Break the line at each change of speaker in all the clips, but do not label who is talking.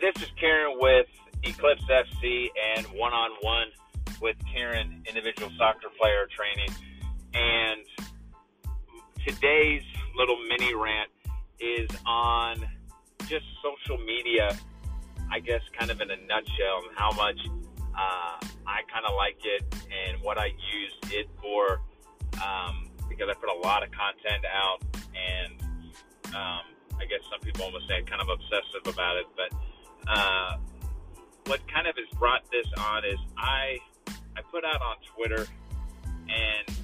this is Kieran with Eclipse FC and one on one with Kieran, individual soccer player training. And today's little mini rant is on just social media, I guess, kind of in a nutshell, and how much uh, I kind of like it and what I use it for. Um, because I put a lot of content out, and um, I guess some people almost say kind of obsessive about it, but uh, what kind of has brought this on is I I put out on Twitter, and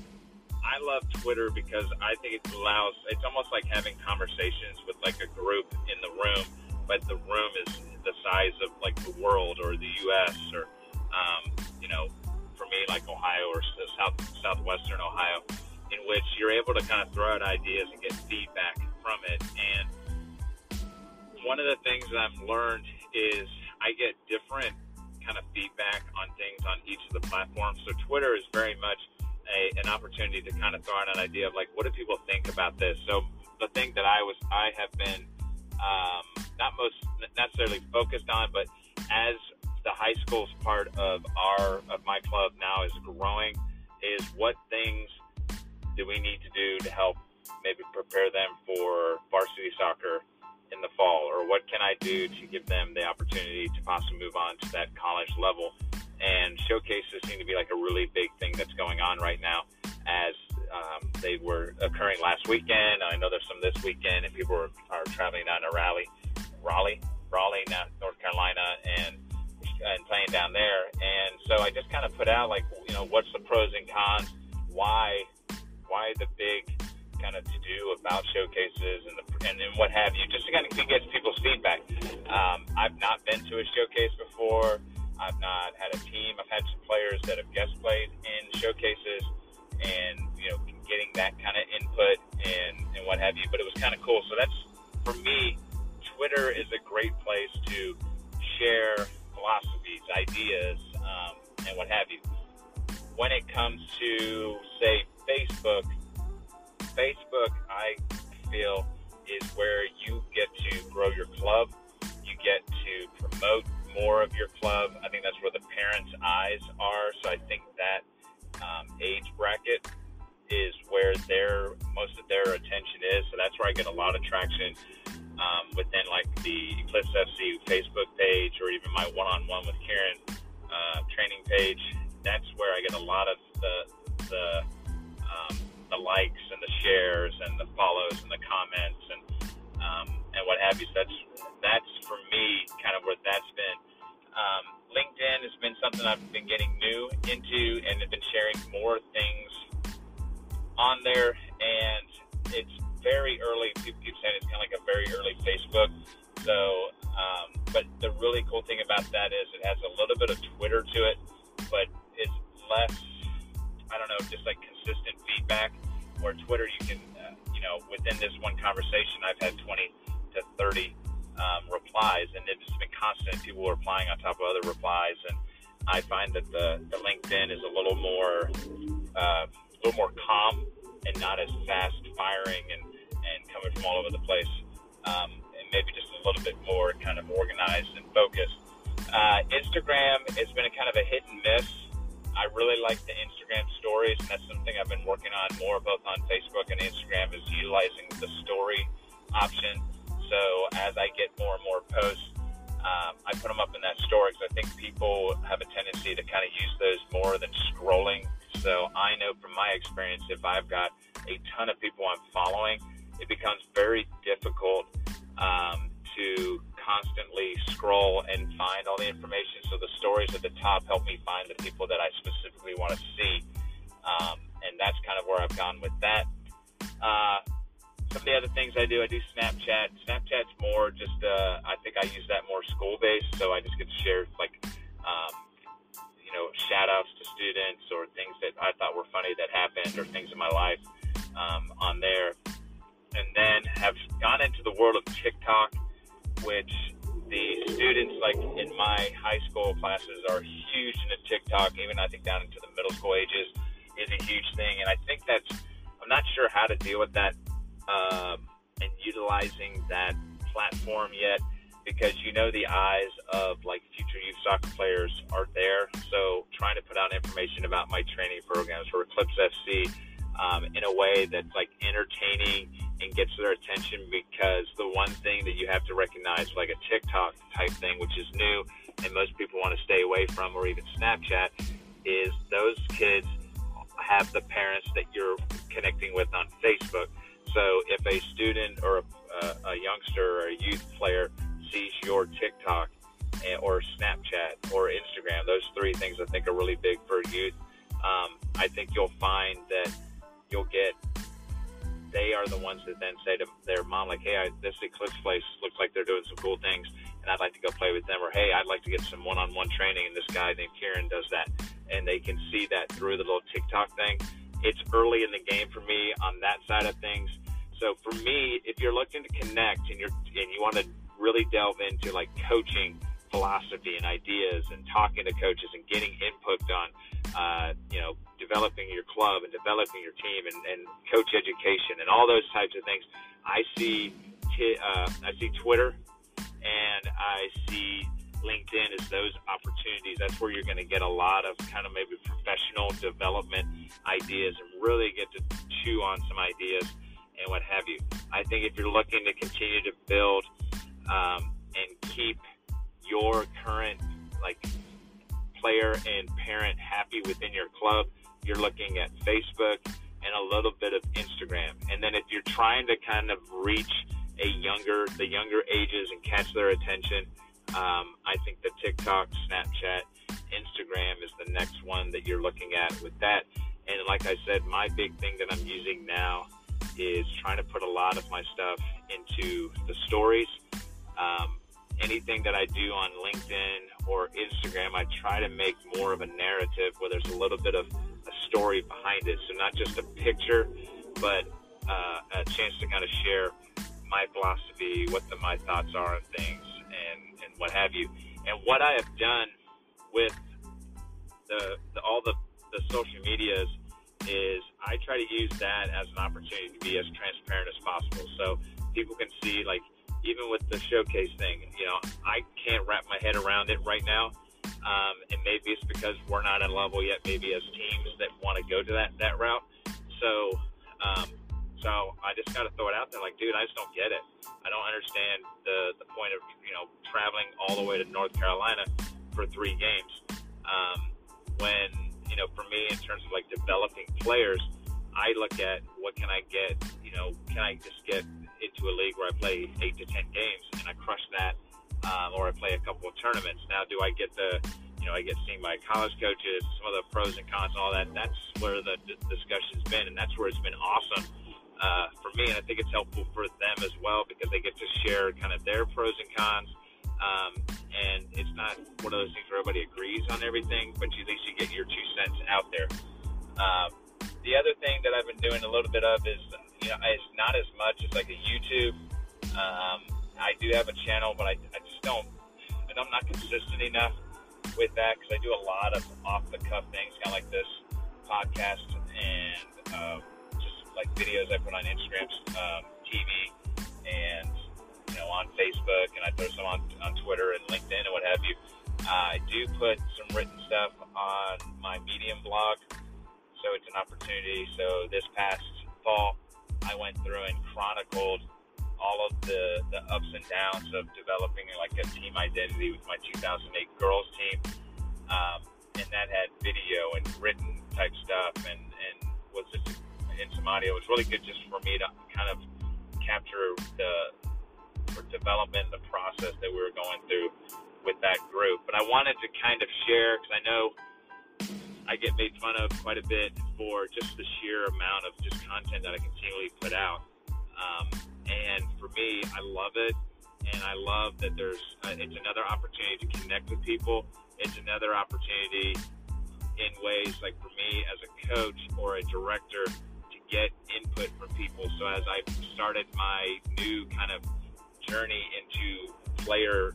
I love Twitter because I think it allows. It's almost like having conversations with like a group in the room, but the room is the size of like the world or the U.S. or um, you know, for me like Ohio or south southwestern Ohio, in which you're able to kind of throw out ideas and get feedback from it. And one of the things that I've learned is I get different kind of feedback on things on each of the platforms. So Twitter is very much a, an opportunity to kind of throw out an idea of like, what do people think about this? So the thing that I was, I have been um, not most necessarily focused on, but as the high school's part of our of my club now is growing, is what things do we need to do to help maybe prepare them for varsity soccer in the fall, or what can I do to give them the opportunity to possibly move on to that college level? And showcases seem to be like a really big thing that's going on right now, as um, they were occurring last weekend. I know there's some this weekend, and people are, are traveling down to Raleigh, Raleigh, Raleigh, North Carolina, and and playing down there. And so I just kind of put out like, you know, what's the pros and cons? Why, why the big kind of to do about showcases and the and, and what have you, just to kind of get people's feedback. Um, I've not been to a showcase before. I've not had a team. I've had some players that have guest played in showcases, and you know, getting that kind of input and and what have you. But it was kind of cool. So that's for me. Twitter is a great place to share philosophies, ideas, um, and what have you. When it comes to say Facebook, Facebook, I feel, is where you get to grow your club. You get to promote more of your club. I think that's where the parents' eyes are. So I think that um, age bracket is where their most of their attention is. So that's where I get a lot of traction um, within like the Eclipse FC Facebook page or even my one-on-one with Kieran uh, training page. That's where I get a lot of the the the likes and the shares and the follows and the comments and um, and what have you. So that's that's for me kind of where that's been. Um, LinkedIn has been something I've been getting new into and have been sharing more things on there. And it's very early. People keep saying it's kind of like a very early Facebook. So, um, but the really cool thing about that is it has a little bit of Twitter to it, but it's less I don't know, just like consistent feedback. Where Twitter, you can, uh, you know, within this one conversation, I've had 20 to 30 um, replies, and it's been constant. People replying on top of other replies, and I find that the, the LinkedIn is a little more, uh, a little more calm and not as fast firing and, and coming from all over the place, um, and maybe just a little bit more kind of organized and focused. Uh, Instagram has been a kind of a hit and miss I really like the Instagram stories, and that's something I've been working on more both on Facebook and Instagram is utilizing the story option. So as I get more and more posts, um, I put them up in that story because I think people have a tendency to kind of use those more than scrolling. So I know from my experience, if I've got a ton of people I'm following, it becomes very difficult um, to constantly scroll and find all the information. So the stories at the top help me find the people that I specifically want to see. Um, and that's kind of where I've gone with that. Uh, some of the other things I do, I do Snapchat. Snapchat's more just, uh, I think I use that more school based. So I just get to share like, um, you know, shout outs to students or things that I thought were funny that happened or things in my life um, on there. And then have gone into the world of TikTok which the students, like in my high school classes, are huge into TikTok. Even I think down into the middle school ages is a huge thing, and I think that's. I'm not sure how to deal with that um, and utilizing that platform yet. because you know the eyes of like future youth soccer players are there. So trying to put out information about my training programs for Eclipse FC um, in a way that's like entertaining and gets their attention because the one thing that you have to recognize, like a TikTok type thing, which is new and most people want to stay away from, or even Snapchat, is those kids have the parents that you're connecting with on Facebook. So if a student or a, a youngster or a youth player sees your TikTok or Snapchat or Instagram, those three things I think are really big for youth. Um, I think you'll find that you'll get they are the ones that then say to their mom like, "Hey, I, this Eclipse place looks like they're doing some cool things, and I'd like to go play with them." Or, "Hey, I'd like to get some one-on-one training, and this guy named Kieran does that." And they can see that through the little TikTok thing. It's early in the game for me on that side of things. So for me, if you're looking to connect and you're and you want to really delve into like coaching philosophy and ideas and talking to coaches and getting input on, uh, you know, developing your club and developing your team and, and coach education and all those types of things. I see, t- uh, I see Twitter and I see LinkedIn is those opportunities. That's where you're going to get a lot of kind of maybe professional development ideas and really get to chew on some ideas and what have you. I think if you're looking to continue to build um, and keep your current like player and parent happy within your club, you're looking at Facebook and a little bit of Instagram. And then if you're trying to kind of reach a younger, the younger ages and catch their attention, um, I think the TikTok, Snapchat, Instagram is the next one that you're looking at with that. And like I said, my big thing that I'm using now is trying to put a lot of my stuff into the stories. Um, anything that I do on LinkedIn or Instagram, I try to make more of a narrative where there's a little bit of a story behind it. So not just a picture, but uh, a chance to kind of share my philosophy, what the, my thoughts are on things, and, what have you. And what I have done with the, the all the, the social medias is I try to use that as an opportunity to be as transparent as possible. So people can see like even with the showcase thing, you know, I can't wrap my head around it right now. Um, and maybe it's because we're not at a level yet, maybe as teams that want to go to that, that route. So, um, so I just got to throw it out there like, dude, I just don't get it. I don't understand the, the point of, you know, traveling all the way to North Carolina for three games. Um, when, you know, for me, in terms of like developing players, I look at what can I get, you know, can I just get into a league where I play eight to ten games and I crush that, um, or I play a couple of tournaments. Now, do I get the, you know, I get seen by college coaches, some of the pros and cons, all that. That's where the d- discussion's been, and that's where it's been awesome uh, for me. And I think it's helpful for them as well because they get to share kind of their pros and cons. Um, and it's not one of those things where everybody agrees on everything, but at least you get your two cents out there. Um, the other thing that I've been doing a little bit of is you know, it's not as much as like a YouTube. Um, I do have a channel, but I, I just don't, and I'm not consistent enough with that because I do a lot of off the cuff things, kind of like this podcast and uh, like videos I put on Instagram, um, TV, and you know on Facebook, and I throw some on on Twitter and LinkedIn and what have you. I do put some written stuff on my Medium blog, so it's an opportunity. So this past fall, I went through and chronicled all of the, the ups and downs of developing like a team identity with my 2008 girls team. Um, and that had video and written type stuff and, and was just in. It was really good just for me to kind of capture the development, the process that we were going through with that group. But I wanted to kind of share because I know I get made fun of quite a bit for just the sheer amount of just content that I continually put out. Um, and for me, I love it, and I love that there's uh, it's another opportunity to connect with people. It's another opportunity in ways like for me as a coach or a director to get input from people. So as I started my new kind of journey into player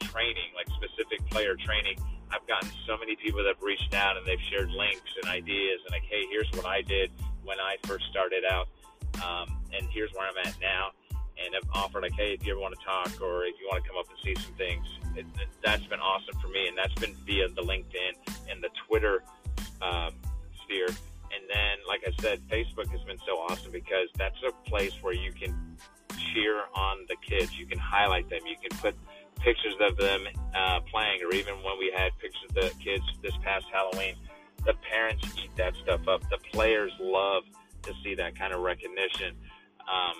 training, like specific player training I've gotten so many people that have reached out and they've shared links and ideas and like, hey, here's what I did when I first started out, um, and here's where I'm at now. and have offered like, hey, if you ever want to talk or if you want to come up and see some things, it, it, that's been awesome for me, and that's been via the LinkedIn and the Twitter um, sphere. Then, like I said, Facebook has been so awesome because that's a place where you can cheer on the kids. You can highlight them. You can put pictures of them uh, playing, or even when we had pictures of the kids this past Halloween, the parents eat that stuff up. The players love to see that kind of recognition. Um,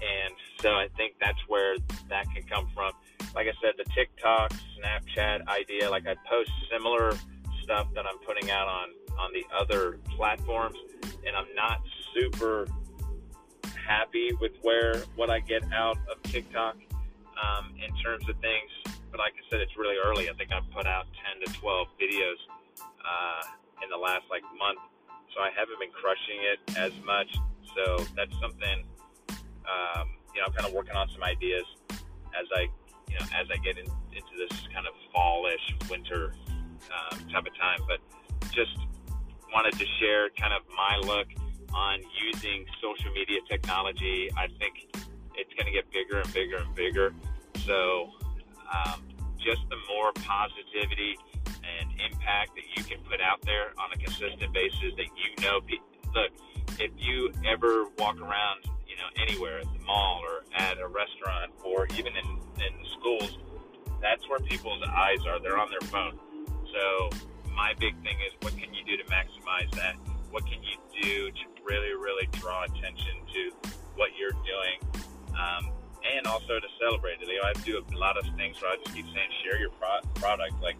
and so I think that's where that can come from. Like I said, the TikTok, Snapchat idea, like I post similar stuff that I'm putting out on, on the other platforms, and I'm not super happy with where what I get out of TikTok um, in terms of things. But like I said, it's really early. I think I've put out 10 to 12 videos uh, in the last like month, so I haven't been crushing it as much. So that's something um, you know I'm kind of working on some ideas as I you know as I get in, into this kind of fallish winter um, type of time. But just wanted to share kind of my look on using social media technology. I think it's going to get bigger and bigger and bigger. So, um, just the more positivity and impact that you can put out there on a consistent basis that you know. Look, if you ever walk around, you know, anywhere at the mall or at a restaurant or even in, in schools, that's where people's eyes are. They're on their phone. So, my big thing is what can you do to maximize that? What can you do to really, really draw attention to what you're doing? Um, and also to celebrate it. You know, I do a lot of things where I just keep saying, share your pro- product. Like,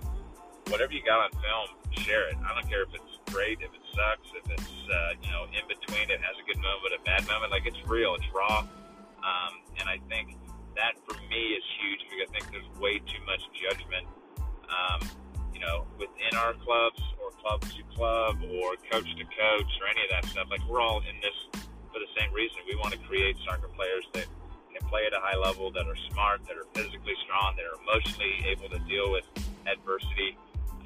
whatever you got on film, share it. I don't care if it's great, if it sucks, if it's, uh, you know, in between, it has a good moment, a bad moment. Like, it's real, it's raw. Um, and I think that for me is huge because I think there's way too much judgment, um, know, within our clubs or club to club or coach to coach or any of that stuff. Like, we're all in this for the same reason. We want to create soccer players that can play at a high level, that are smart, that are physically strong, that are emotionally able to deal with adversity,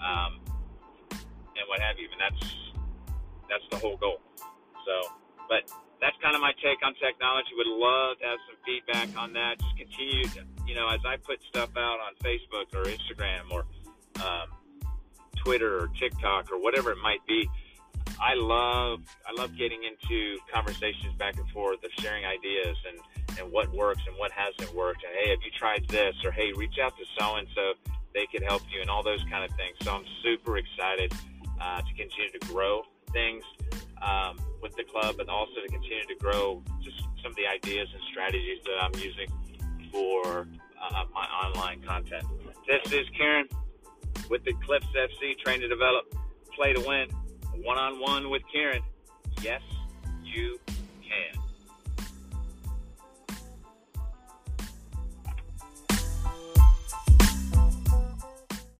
um, and what have you. And that's that's the whole goal. So, but that's kind of my take on technology. Would love to have some feedback on that. Just continue, to, you know, as I put stuff out on Facebook or Instagram or um, Twitter or TikTok or whatever it might be. I love I love getting into conversations back and forth of sharing ideas and and what works and what hasn't worked. And hey, have you tried this? Or hey, reach out to so and so, they could help you, and all those kind of things. So I'm super excited uh, to continue to grow things um, with the club, but also to continue to grow just some of the ideas and strategies that I'm using for uh, my online content. This is Kieran with the Eclipse FC, train to develop, play to win, one on one with Kieran. Yes, you can.